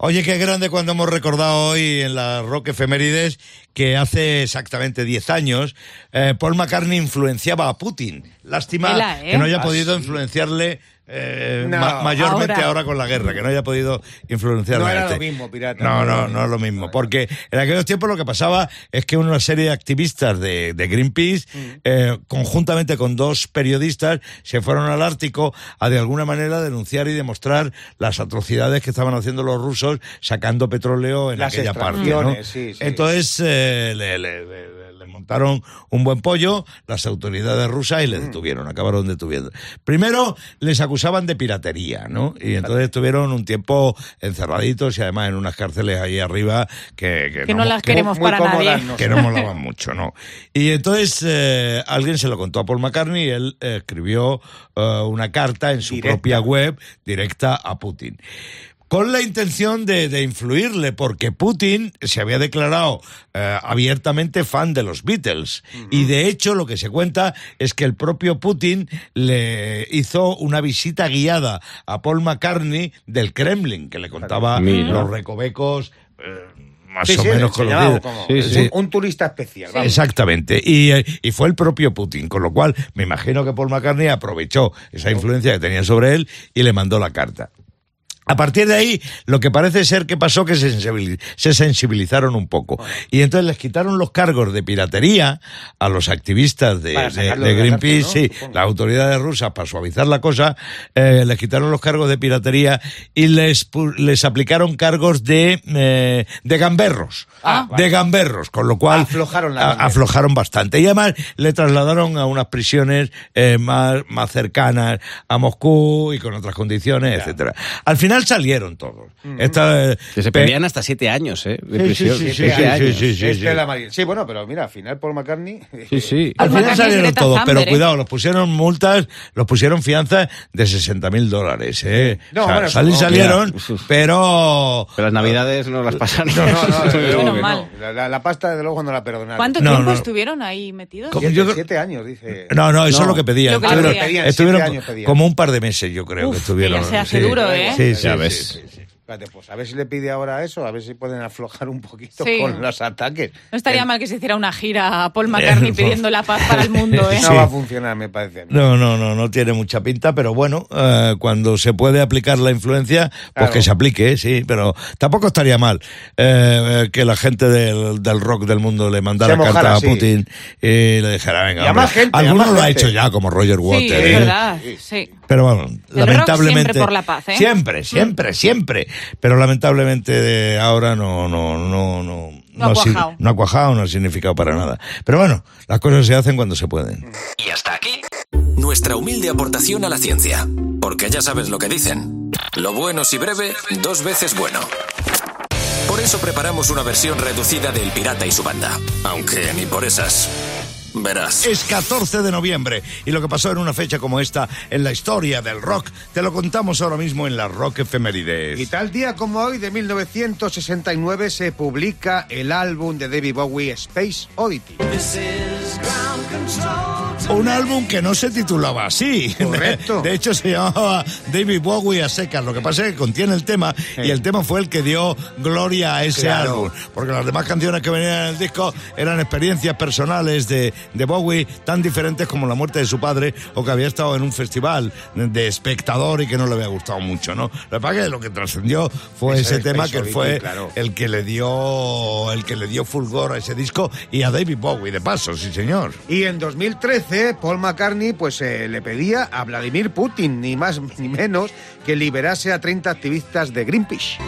Oye, qué grande cuando hemos recordado hoy en la Rock Efemérides que hace exactamente 10 años eh, Paul McCartney influenciaba a Putin. Lástima ¿eh? que no haya Ah, podido sí. influenciarle eh, No, ma- mayormente ahora. ahora. con la guerra, que no haya podido influenciarle. No era este. lo mismo, pirata. No, no, no es lo mismo. Porque en aquellos tiempos lo que pasaba es que una serie de activistas de, de Greenpeace, Mm. eh, conjuntamente con dos periodistas, se fueron al Ártico a de alguna manera denunciar y demostrar las atrocidades que estaban haciendo los rusos sacando petróleo en Las aquella parte. ¿no? sí, sí. Entonces eh, le- le- le montaron un buen pollo las autoridades rusas y Mm. le detuvieron, acabaron deteniendo. Primero les acusaban de piratería, ¿no? Y entonces estuvieron un tiempo encerraditos y además en unas cárceles ahí arriba que, que Que no las queremos muy para cómodas, nadie. que no molaban mucho, ¿no? Y entonces eh, alguien se lo contó a Paul McCartney y él eh, escribió eh, una carta en su Directa. propia web directa a Putin. Con la intención de, de influirle, porque Putin se había declarado eh, abiertamente fan de los Beatles. Y de hecho, lo que se cuenta es que el propio Putin le hizo una visita guiada a Paul McCartney del Kremlin, que le contaba Mira. los recovecos eh, más Sí, o sí, menos Sí, sí. Un, un turista especial. vamos. Exactamente. Y, eh, y fue el propio Putin, con lo cual me imagino que Paul McCartney aprovechó esa influencia que tenía sobre él y le mandó la carta. A partir de ahí, lo que parece ser que pasó que se, sensibil- se sensibilizaron un poco. Y entonces les quitaron los cargos de piratería a los activistas de, Greenpeace, ¿no? sí, las autoridades rusas, para suavizar la cosa, eh, les quitaron los cargos de piratería y les, les aplicaron cargos de, eh, de gamberros. Ah, de gamberros, con lo cual Aflojaron la a- aflojaron bastante. Y además le trasladaron a unas prisiones eh, más, más cercanas a Moscú y con otras condiciones, etcétera. Al final salieron todos. Esta, eh, Que se pe- pedían hasta siete años, ¿eh? De Sí, prisión. sí, sí, sí, sí, bueno, pero mira, al final Paul McCartney. Sí, sí. Al Paul final salieron todos, pero ¿eh? cuidado, los pusieron multas, los pusieron fianzas de 60 mil dólares. ¿eh? No, O sea, bueno, sal- no, salieron, mira. pero... Pero las navidades no las pasan. No, no, no. La, pasta, desde luego, no la perdonaron. ¿Cuánto No, tiempo no. estuvieron ahí metidos? Como Siete, yo creo- siete años, dice. No, no, eso No. es lo que pedían. Lo que Estuvieron, pedían. Pedían, estuvieron siete años pedían. como un par de meses, yo creo Uf, que estuvieron. se hace sí. duro, ¿eh? Sí, sí, Ya. Sí, sí. Espérate, pues a ver si le pide ahora eso, a ver si pueden aflojar un poquito Sí. con los ataques. No estaría El- mal que se hiciera una gira a Paul McCartney Eh, pidiendo la paz para el mundo, ¿eh? No Sí. va a funcionar, me parece. No, no, no, no tiene mucha pinta, pero bueno, eh, cuando se puede aplicar la influencia, pues Claro. que se aplique, sí, pero tampoco estaría mal eh, que la gente del, del rock del mundo le mandara mojara, carta a sí. Putin y le dijera, venga, Y a hombre, más gente, a más lo ha hecho ya, como Roger Sí, Waters. es ¿eh? verdad, sí. Pero bueno, lamentablemente. siempre por la paz, ¿eh? Siempre, siempre, siempre. Pero lamentablemente de ahora no, no, no, no. No ha cuajado. no ha cuajado, no ha significado para nada. Pero bueno, las cosas se hacen cuando se pueden. Y hasta aquí nuestra humilde aportación a la ciencia. Porque ya sabes lo que dicen. Lo bueno si breve, dos veces bueno. Por eso preparamos una versión reducida del Pirata y su banda. Aunque ni por esas. Verás. Es 14 de noviembre y lo que pasó en una fecha como esta en la historia del rock te lo contamos ahora mismo en la Rock Efemérides. Y tal día como hoy, de 1969, se publica el álbum de David Bowie, Space Oddity. Un álbum que no se titulaba así. Correcto. De, hecho, se llamaba David Bowie a secas. Lo que pasa es que contiene el tema y el tema fue el que dio gloria a ese Claro. álbum. Porque las demás canciones que venían en el disco eran experiencias personales de, de Bowie tan diferentes como la muerte de su padre o que había estado en un festival de espectador y que no le había gustado mucho, ¿no? Lo que pasa es que lo que trascendió fue Ese tema que fue claro. el que le dio el que le dio fulgor a ese disco y a David Bowie de paso, sí señor. Y en 2013, Paul McCartney pues eh, le pedía a Vladimir Putin, ni más ni menos, que liberase a 30 activistas de Greenpeace.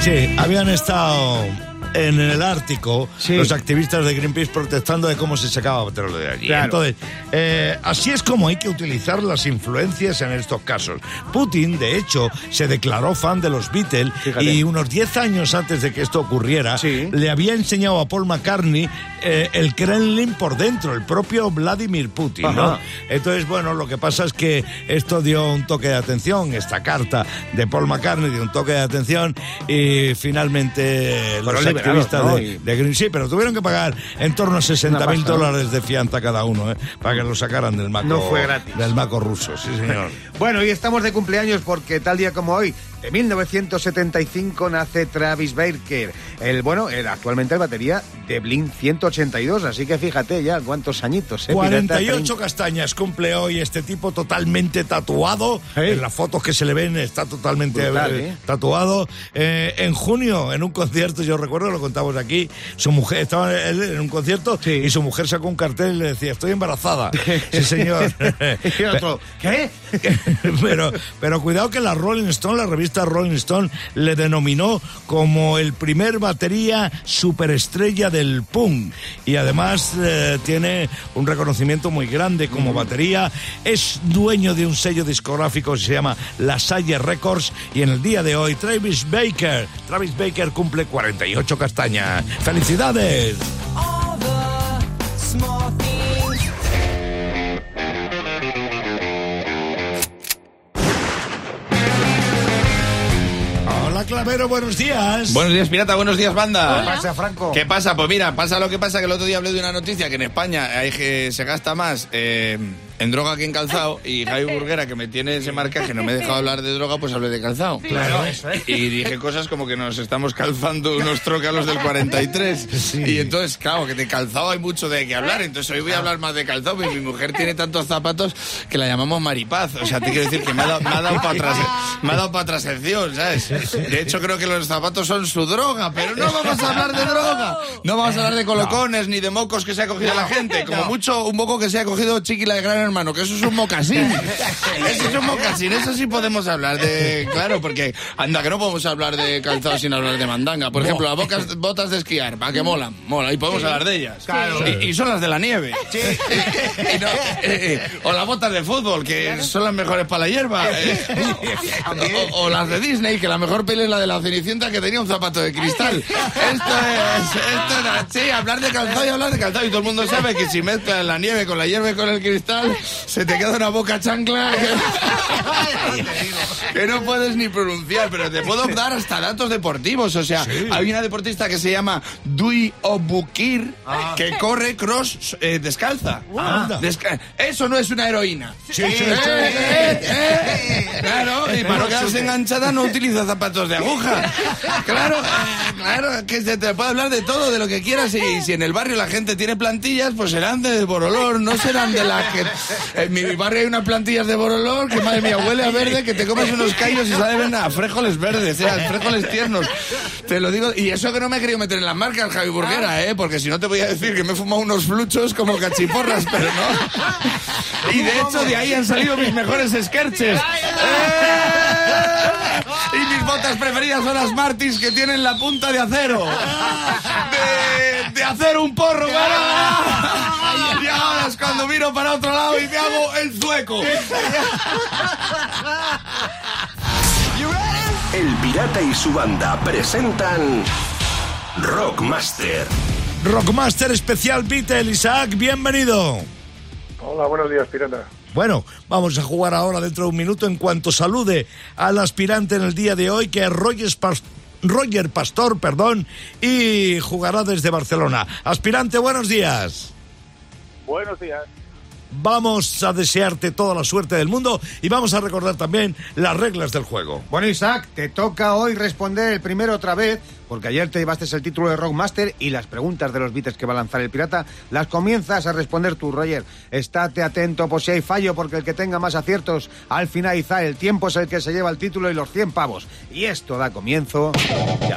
Sí, habían estado en el Ártico Sí. los activistas de Greenpeace protestando de cómo se sacaba petróleo de allí. Claro. Entonces, eh, así es como hay que utilizar las influencias en estos casos. Putin, de hecho, se declaró fan de los Beatles Fíjate. y unos 10 años antes de que esto ocurriera, Sí. le había enseñado a Paul McCartney eh, el Kremlin por dentro, el propio Vladimir Putin, ¿no? Entonces, bueno, lo que pasa es que esto dio un toque de atención, esta carta de Paul McCartney dio un toque de atención y finalmente los ¿no? de, Y- de Green sí, pero tuvieron que pagar en torno a 60 mil dólares de fianza cada uno, ¿eh? para que lo sacaran del maco, No fue gratis. del maco ruso, sí señor. Bueno, y estamos de cumpleaños porque tal día como hoy, de 1975 nace Travis Baker, el bueno, el, actualmente el batería de Blink 182, así que fíjate ya cuántos añitos. ¿eh? 48 castañas cumple hoy este tipo totalmente tatuado. En las fotos que se le ven está totalmente Brutal, eh, ¿eh? tatuado. Eh, en junio, en un concierto, yo recuerdo, lo contamos aquí, su mujer estaba él en un concierto Sí. y su mujer sacó un cartel y le decía, estoy embarazada. sí, señor. Y otro, ¿qué? pero, pero cuidado que la Rolling Stone, la revista Rolling Stone, le denominó como el primer batería superestrella del punk. Y además eh, tiene un reconocimiento muy grande como batería. Es dueño de un sello discográfico que se llama La Salle Records. Y en el día de hoy, Travis Baker. Travis Baker cumple 48 castañas. ¡Felicidades! Clavero, buenos días. Buenos días, pirata. Buenos días, banda. ¿Qué pasa, Franco? ¿Qué pasa? Pues mira, pasa lo que pasa que el otro día hablé de una noticia que en España hay que se gasta más eh, en droga que en calzado y Javi Burguera, que me tiene ese marcaje, no me ha dejado hablar de droga, pues hablé de calzado. Claro, eso es. Y dije cosas como que nos estamos calzando unos trócalos del 43. Y entonces, claro, que de calzado hay mucho de qué hablar. Entonces hoy voy a hablar más de calzado. Y mi mujer tiene tantos zapatos que la llamamos Maripaz. O sea, te quiero decir que me ha dado, me ha dado para atrás, me ha dado para transacción, ¿sabes? De hecho, creo que los zapatos son su droga, pero no vamos a hablar de droga. No vamos a hablar de colocones ni de mocos que se ha cogido la gente. Como mucho, un moco que se ha cogido Chiquila de Gran Hermano, que eso es un mocasín. Eso es un mocasín, eso sí podemos hablar de. Claro, porque anda que no podemos hablar de calzado sin hablar de mandanga. Por ejemplo, las bocas- botas de esquiar, para que molan, mola, y podemos hablar de ellas. Y, y son las de la nieve. Y no, eh, eh, o las botas de fútbol, que son las mejores para la hierba. eh. O, o las de Disney, que la mejor peli es la de la Cenicienta que tenía un zapato de cristal. Esto es, esto era, sí, hablar de calzado y hablar de calzado. Y todo el mundo sabe que si mezclas la nieve con la hierba y con el cristal, se te queda una boca chancla que, que no puedes ni pronunciar. Pero te puedo dar hasta datos deportivos. O sea, hay una deportista que se llama Dui Obukir que corre cross eh, descalza. Desca- Eso no es una heroína. Sí, sí, sí. Eh, eh, eh. Claro, y para no quedarse enganchada no utiliza zapatos de aguja. Claro, claro, que se te puede hablar de todo, de lo que quieras. Y si en el barrio la gente tiene plantillas, pues serán de Borolor, no serán de la que. En mi barrio hay unas plantillas de Borolor que madre mía huele a verde, que te comes unos callos y saben a frijoles verdes, eh, a frijoles tiernos. Te lo digo, y eso que no me he querido meter en las marcas, Javi Burguera, eh, porque si no te voy a decir que me he fumado unos fluchos como cachiporras, pero no. Y de hecho de ahí han salido mis mejores sketches. ¡Eh! Y mis botas preferidas son las Martins que tienen la punta de acero. De, de hacer un porro, ¿verdad? Y ahora es cuando miro para otro lado y me hago el zueco. El Pirata y su banda presentan Rockmaster. Rockmaster especial Beatle, Isaac, bienvenido. Hola, buenos días, pirata. Bueno, vamos a jugar ahora dentro de un minuto en cuanto salude al aspirante en el día de hoy, que es Roger, Pas- Roger Pastor, perdón, y jugará desde Barcelona. Aspirante, buenos días. Buenos días. Vamos a desearte toda la suerte del mundo y vamos a recordar también las reglas del juego. Bueno, Isaac, te toca hoy responder el primero otra vez, porque ayer te llevaste el título de Rockmaster y las preguntas de los beats que va a lanzar el pirata las comienzas a responder tú, Roger. Estate atento por si hay fallo, porque el que tenga más aciertos al finalizar el tiempo es el que se lleva el título y los 100 pavos. Y esto da comienzo. Ya.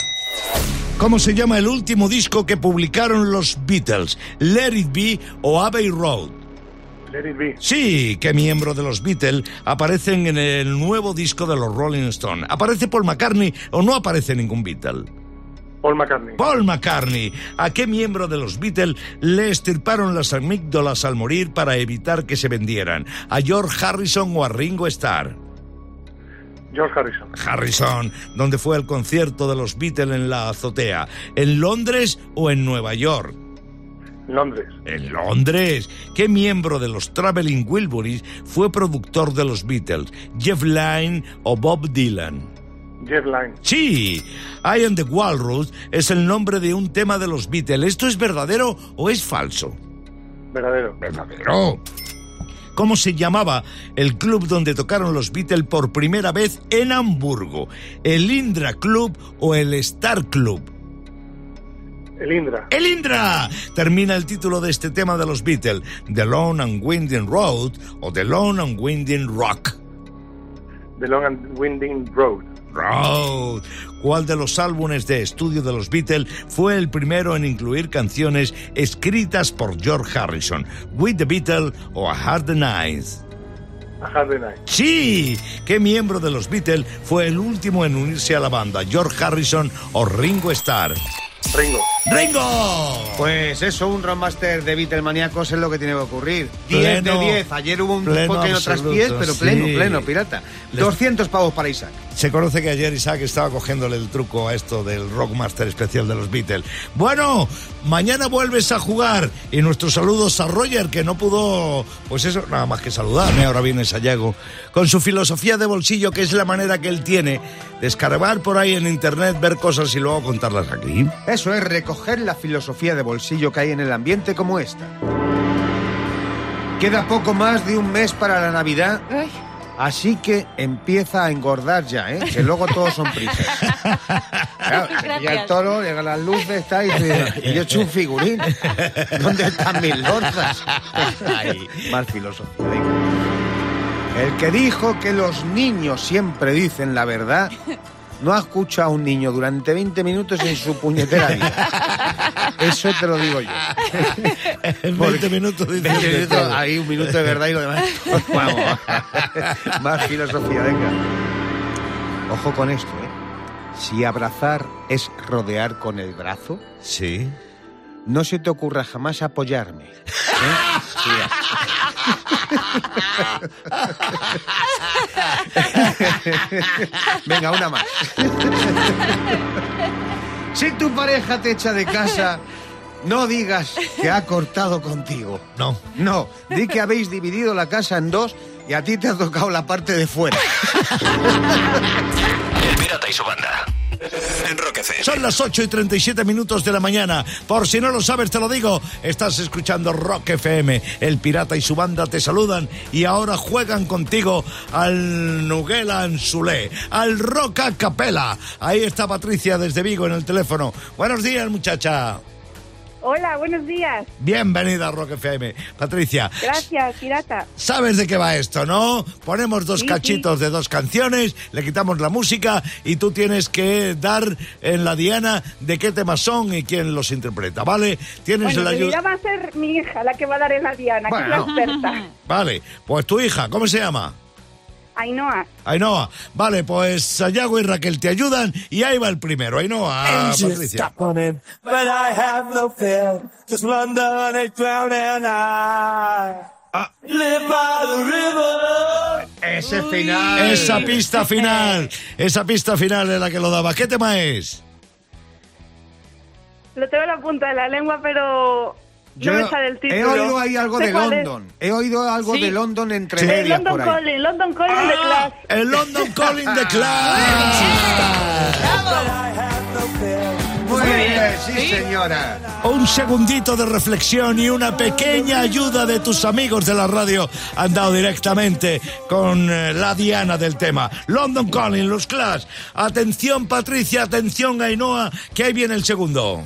¿Cómo se llama el último disco que publicaron los Beatles? ¿Let It Be o Abbey Road? Let it be. Sí, ¿qué miembro de los Beatles aparecen en el nuevo disco de los Rolling Stones? ¿Aparece Paul McCartney o no aparece ningún Beatle? Paul McCartney. Paul McCartney. ¿A qué miembro de los Beatles le estirparon las amígdalas al morir para evitar que se vendieran? ¿A George Harrison o a Ringo Starr? George Harrison. Harrison, ¿dónde fue el concierto de los Beatles en la azotea? ¿En Londres o en Nueva York? Londres. En Londres. ¿Qué miembro de los Traveling Wilburys fue productor de los Beatles? ¿Jeff Lynne o Bob Dylan? Jeff Lynne. Sí, I Am the Walrus es el nombre de un tema de los Beatles. ¿Esto es verdadero o es falso? Verdadero. Verdadero. cómo se llamaba el club donde tocaron los Beatles por primera vez en Hamburgo. ¿El Indra Club o el Star Club? El Indra. El Indra termina el título de este tema de los Beatles, The Long and Winding Road o The Long and Winding Rock. The Long and Winding Road. Road. ¿Cuál de los álbumes de estudio de los Beatles fue el primero en incluir canciones escritas por George Harrison? ¿With the Beatles o A Hard Night? Sí, ¿qué miembro de los Beatles fue el último en unirse a la banda? ¿George Harrison o Ringo Starr? Ringo. ¡Ringo! Pues eso, un Rockmaster de Beatlemaníacos es lo que tiene que ocurrir. 10 Pleno, de 10. Ayer hubo un pleno pequeño absoluto, traspiés, pero pleno, sí. pleno, pirata. Les- 200 pavos para Isaac. Se conoce que ayer Isaac estaba cogiéndole el truco a esto del Rockmaster especial de los Beatles. Bueno, mañana vuelves a jugar y nuestros saludos a Roger que no pudo, pues eso, nada más que saludarme. Ahora viene Sayago con su filosofía de bolsillo que es la manera que él tiene de escarbar por ahí en internet, ver cosas y luego contarlas aquí. Eso es recoger la filosofía de bolsillo que hay en el ambiente como esta. Queda poco más de un mes para la Navidad, Ay, así que empieza a engordar ya, ¿eh? Que luego todos son prisas. Claro, pilla el toro, llegan las luces, está y dice, y yo he hecho un figurín. ¿Dónde están mis lorzas? Más filosofía. venga. El que dijo que los niños siempre dicen la verdad, no ha escuchado a un niño durante 20 minutos en su puñetera vida. Eso te lo digo yo. En 20 minutos dice 20 de minutos, ahí un minuto de verdad y lo demás. Vamos. Más filosofía, venga. Ojo con esto, ¿eh? Si abrazar es rodear con el brazo, Sí. no se te ocurra jamás apoyarme. ¿eh? Cuidado. Venga, una más. Si tu pareja te echa de casa, no digas que ha cortado contigo. No. No, di que habéis dividido la casa en dos y a ti te ha tocado la parte de fuera. El pirata y su banda. Son las 8 y 37 minutos de la mañana. Por si no lo sabes, te lo digo. Estás escuchando Rock FM. El pirata y su banda te saludan y ahora juegan contigo al Nuguela Anzulé, al Rock a Capela. Ahí está Patricia desde Vigo en el teléfono. Buenos días, muchacha. Hola, buenos días. Bienvenida a Rock FM. Patricia, Gracias, pirata. ¿Sabes de qué va esto, no? Ponemos dos Sí, cachitos de dos canciones, le quitamos la música y tú tienes que dar en la diana de qué temas son y quién los interpreta, ¿vale? Tienes Bueno, la ayuda. va a ser mi hija la que va a dar en la diana, que es la experta. Vale, pues tu hija, ¿cómo se llama? Ainhoa. Ainhoa. Vale, pues Sayago y Raquel te ayudan y ahí va el primero. Ainhoa, Patricia. river. Ese final. Esa pista final, esa pista final es la que lo daba. ¿Qué tema es? Lo tengo en la punta de la lengua, pero Yo no me sale el título. he oído ahí algo de cuál es. London. He oído algo Sí. de London entre De medias London por ahí. Calling, London Calling de Clash. El London Calling the Clash. Muy bien, sí, señora. Un segundito de reflexión y una pequeña ayuda de tus amigos de la radio han dado directamente con eh, la diana del tema. London Calling, los Clash. Atención Patricia, atención Ainhoa, que ahí viene el segundo.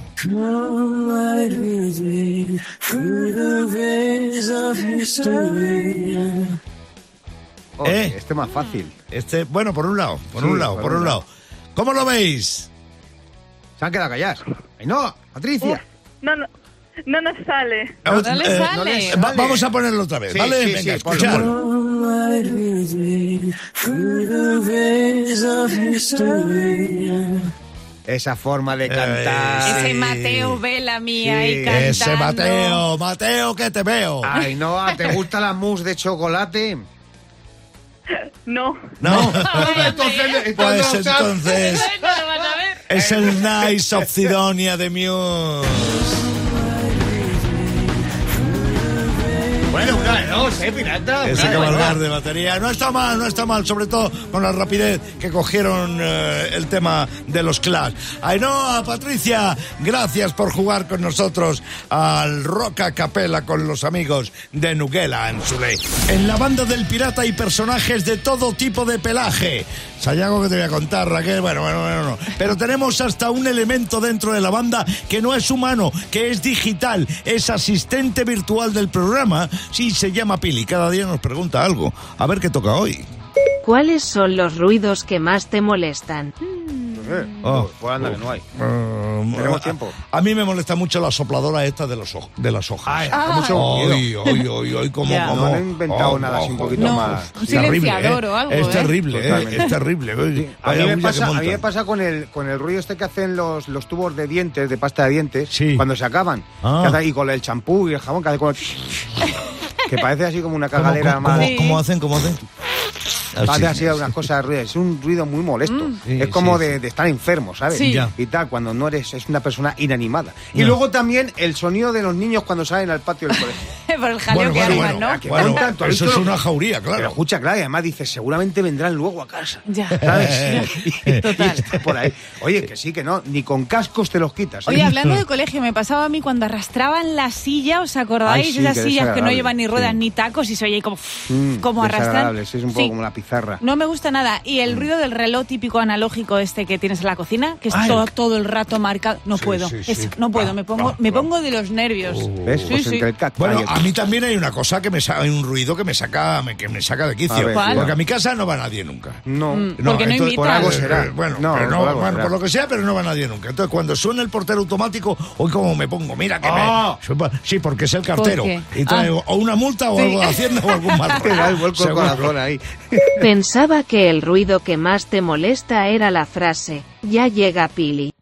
Oh, ¿Eh? Este más fácil. Este, bueno, por un lado, por Sí, un lado, por por un un lado. lado. ¿Cómo lo veis? Se han quedado callados. Ay, no, Patricia. Uf, no, no, no nos sale. No Eh, sale. no eh, va- vamos a ponerlo otra vez, Sí, ¿vale? sí, Venga, sí, escuchar. Esa forma de cantar. Ese Mateo Vela mía Sí. y cantando. Ese Mateo, Mateo, que te veo. Ay, no, ¿te gusta la mousse de chocolate? No. No, entonces, pues entonces Es el Nice of Sidonia de Muse. Bueno, una de dos, ¿eh, pirata? Ese cabalgar de batería. No está mal, no está mal, sobre todo con la rapidez que cogieron eh, el tema de los Clash. Ainhoa, Patricia, gracias por jugar con nosotros al Rock a Capella con los amigos de Nuguela en su ley. En la banda del pirata hay personajes de todo tipo de pelaje. Sayago que te voy a contar, Raquel, bueno, bueno, bueno, no. Pero tenemos hasta un elemento dentro de la banda que no es humano, que es digital, es asistente virtual del programa. Sí, se llama Pili, cada día nos pregunta algo. A ver qué toca hoy. ¿Cuáles son los ruidos que más te molestan? Eh, Oh. Pues anda, que no hay. Um, Tenemos a- tiempo. A, mí me molesta mucho la sopladora esta de, los de las hojas. Ruido. ay, ay, ay, cómo, Ya. cómo- No han inventado oh, nada así un poquito No, más. un Terrible, silenciador ¿eh? o algo, Es ¿eh? terrible, ¿eh? Es terrible. A mí, me pasa, a mí me pasa con el, con el ruido este que hacen los, los tubos de dientes, de pasta de dientes, Sí. cuando se acaban. Ah. Y con el champú y el jabón, que hace como... que parece así como una ¿Cómo, cagalera cómo, más... cómo- cómo hacen? ¿Cómo hacen? Hace Así. así unas cosas de ruido. Es un ruido muy molesto. Sí, es como sí, de, de estar enfermo, ¿sabes? Sí. Ya. Y tal, cuando no eres, es una persona inanimada. Y luego también el sonido de los niños cuando salen al patio del colegio. Por el jaleo Bueno, que bueno, arman, bueno, ¿no? que bueno, montan, ¿tú has eso es una jauría, Pero claro. escucha, claro, y además dices, seguramente vendrán luego a casa. Ya. ¿Sabes? Y- Total. y está por ahí. Oye, que sí, que no, ni con cascos te los quitas. ¿eh? Oye, hablando de colegio, me pasaba a mí cuando arrastraban la silla, ¿os acordáis? Ay, sí, Esas que sillas que no llevan ni ruedas sí. ni tacos y se oye ahí como, Mm, como arrastran. sí, es un poco Sí. como la pizarra. No me gusta nada. Y el ruido del reloj típico analógico este que tienes en la cocina, que es Ay. todo, todo el rato marcado. No Sí, puedo. sí, Es- sí. no puedo. Ah, Me pongo, ah, me ah. pongo de los nervios. ¿Ves? Sí, Pues sí. entre el cat- Bueno, a mí también hay una cosa que me saca, hay un ruido que me saca, me- que me saca de A quicio. ver, ¿Cuál? Porque a mi casa no va nadie nunca. No. Mm. Porque no por algo será. eh, Bueno, No, pero no, por algo bueno, será. por lo que sea, pero no va nadie nunca. Entonces, cuando suena el portero automático, hoy como me pongo, mira que Ah. me... Sí, porque es el cartero. Y trae o una multa o algo de Hacienda o algún mal Te da el vuelco ahí. Pensaba que el ruido que más te molesta era la frase, ya llega Pili.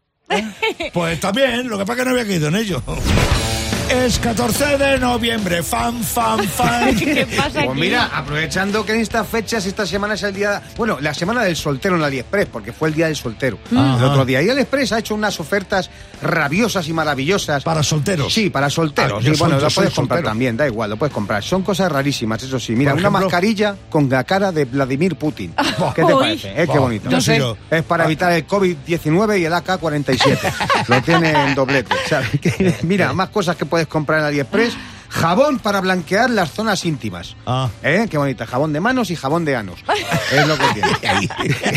Pues también, lo que pasa es que no había caído en ello. Es 14 de noviembre, fan, fan, fan. ¿Qué pasa Pues aquí? mira, aprovechando que en estas fechas, esta semana es el día. Bueno, la semana del soltero en AliExpress, porque fue el día del soltero. Ajá. El otro día. Y AliExpress ha hecho unas ofertas rabiosas y maravillosas. Para solteros. Sí, para solteros. Ah, Sí, bueno, lo puedes comprar soltero. también, da igual, lo puedes comprar. Son cosas rarísimas, eso sí. Mira, una mascarilla con la cara de Vladimir Putin. ¿Qué te parece? Eh, qué Buah, bonito. no sé yo. Es para evitar el COVID-19 y el AK-47. Lo tiene en doblete. ¿sabes? Que- Mira, más cosas que puedes comprar en AliExpress. Jabón para blanquear las zonas íntimas. Ah. ¿Eh? Qué bonita. Jabón de manos y jabón de anos. Es lo que tiene.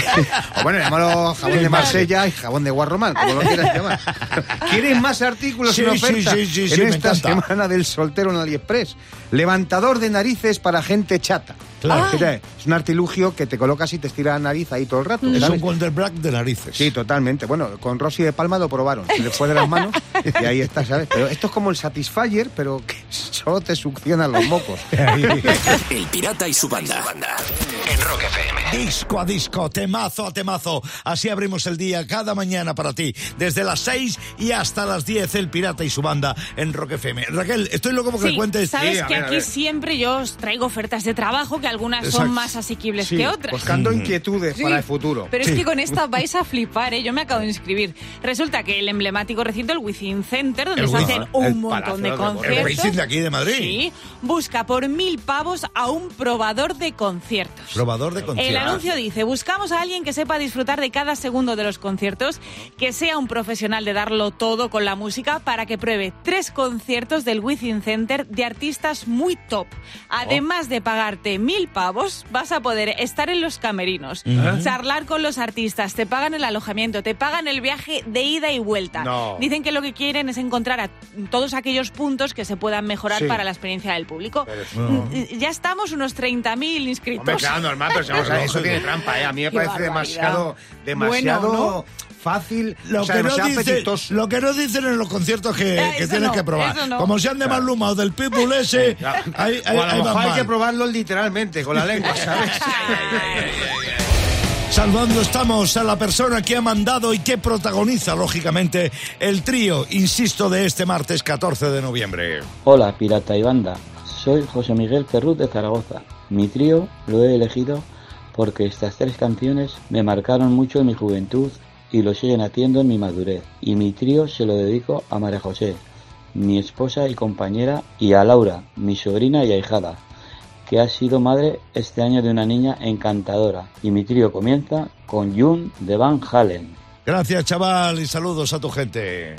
o bueno, llámalo jabón de Marsella y jabón de Guarromán, como lo quieras llamar. ¿Quieres más artículos Sí, en sí, oferta? sí, sí, en esta semana del soltero en AliExpress. Levantador de narices para gente chata. Claro. Mira, Es un artilugio que te colocas y te estira la nariz ahí todo el rato. Es ¿sabes? un Wonderbreak de narices. Sí, totalmente. Bueno, con Rosy de Palma lo probaron. Se le fue de las manos y ahí está, ¿sabes? Pero esto es como el Satisfyer, pero que solo te succionan los mocos. El pirata y su banda. En Rock FM. Disco a disco, temazo a temazo. Así abrimos el día cada mañana para ti. Desde las 6 y hasta las 10, El Pirata y su banda en Rock FM. Raquel, estoy loco porque Sí, cuentes. sabes Sí, que ver, aquí siempre yo os traigo ofertas de trabajo que algunas Exacto. son más asequibles Sí, que otras. buscando inquietudes Sí, para el futuro. Pero es que con esta vais a flipar, ¿eh? Yo me acabo de inscribir. Resulta que el emblemático recinto, el Within Center, donde El se hacen el un montón de conciertos. El de aquí de Madrid. Sí, busca por mil pavos a un probador de conciertos. Probador de conciertos. El anuncio dice, buscamos a alguien que sepa disfrutar de cada segundo de los conciertos, que sea un profesional de darlo todo con la música para que pruebe tres conciertos del Within Center de artistas muy top. Además de pagarte mil pavos, vas a poder estar en los camerinos, charlar con los artistas, te pagan el alojamiento, te pagan el viaje de ida y vuelta. No. Dicen que lo que quieren es encontrar a todos aquellos puntos que se puedan mejorar Sí. para la experiencia del público. Pero Mm, Ya estamos unos 30.000 inscritos. Hombre, claro, normal, pero vamos a ver, eso tiene trampa, ¿eh? A mí me Qué parece barbaridad. demasiado, demasiado Bueno, fácil, Lo, o sea, que no dice- apetitoso. lo que no dicen en los conciertos que, Eh, que tienes no, que probar. no. Como sean de Maluma o del Pitbull ese, ahí, ahí, o a lo ahí van mejor hay que probarlo literalmente, con la lengua, ¿sabes? Salvando estamos a la persona que ha mandado y que protagoniza, lógicamente, el trío, insisto, de este martes 14 de noviembre. Hola, pirata y banda. Soy José Miguel Ferrut de Zaragoza. Mi trío lo he elegido porque estas tres canciones me marcaron mucho en mi juventud y lo siguen haciendo en mi madurez. Y mi trío se lo dedico a María José, mi esposa y compañera, y a Laura, mi sobrina y ahijada, que ha sido madre este año de una niña encantadora. Y mi trío comienza con June de Van Halen. Gracias, chaval, y saludos a tu gente.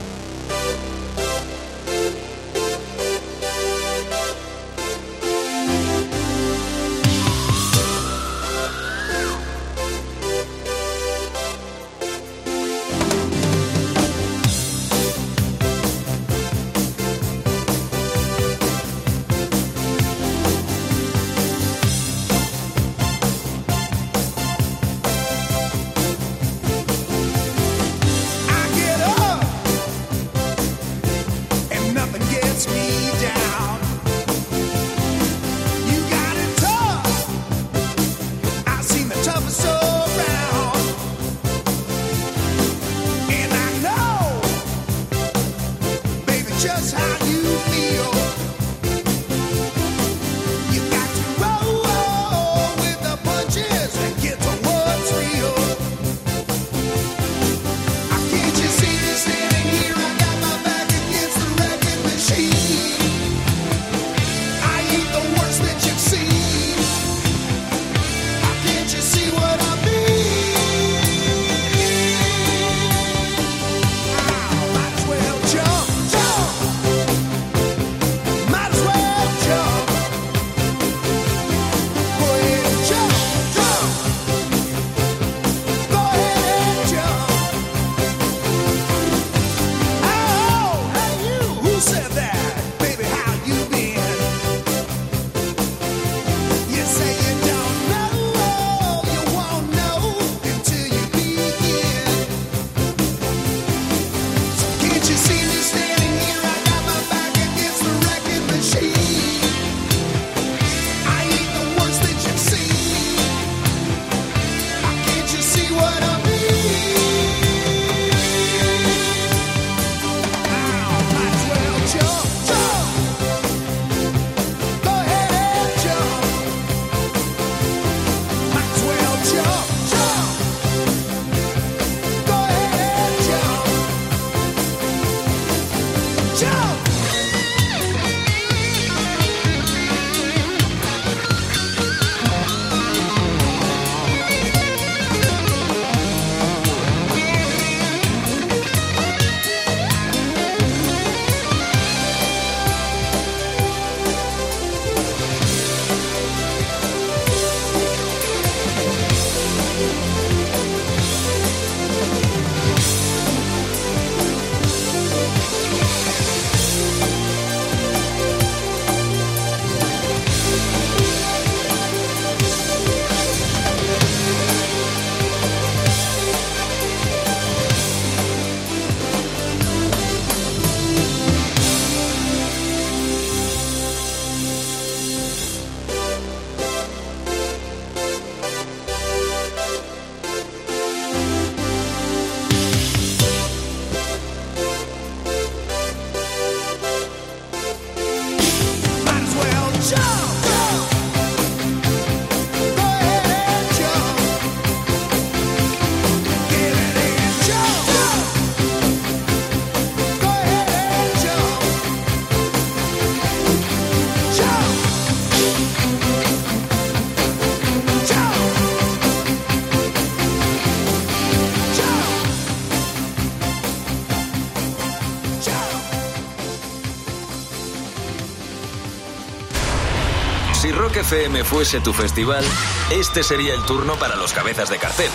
FM fuese tu festival, este sería el turno para los cabezas de cartel.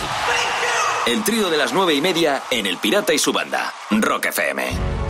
El trío de las nueve y media en El Pirata y su banda, Rock FM.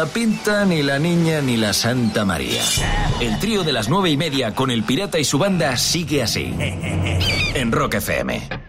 La Pinta, ni la Niña, ni la Santa María. El trío de las nueve y media con el pirata y su banda sigue así. En Rock FM.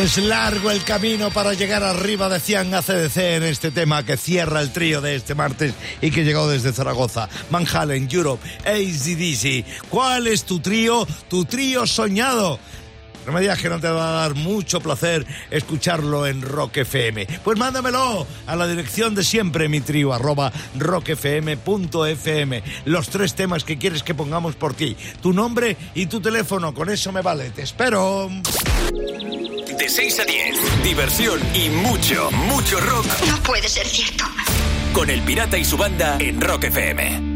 Es largo el camino para llegar arriba de Cian ACDC en este tema que cierra el trío de este martes y que llegó desde Zaragoza. Van Halen, Europe, ACDC. ¿Cuál es tu trío? Tu trío soñado. No me digas que no te va a dar mucho placer escucharlo en Rock FM. Pues mándamelo a la dirección de siempre, mi trío, arroba rockfm.fm. Los tres temas que quieres que pongamos por ti. Tu nombre y tu teléfono, con eso me vale. Te espero. De 6 a 10, diversión y mucho, mucho rock. No puede ser cierto. Con el pirata y su banda en Rock FM.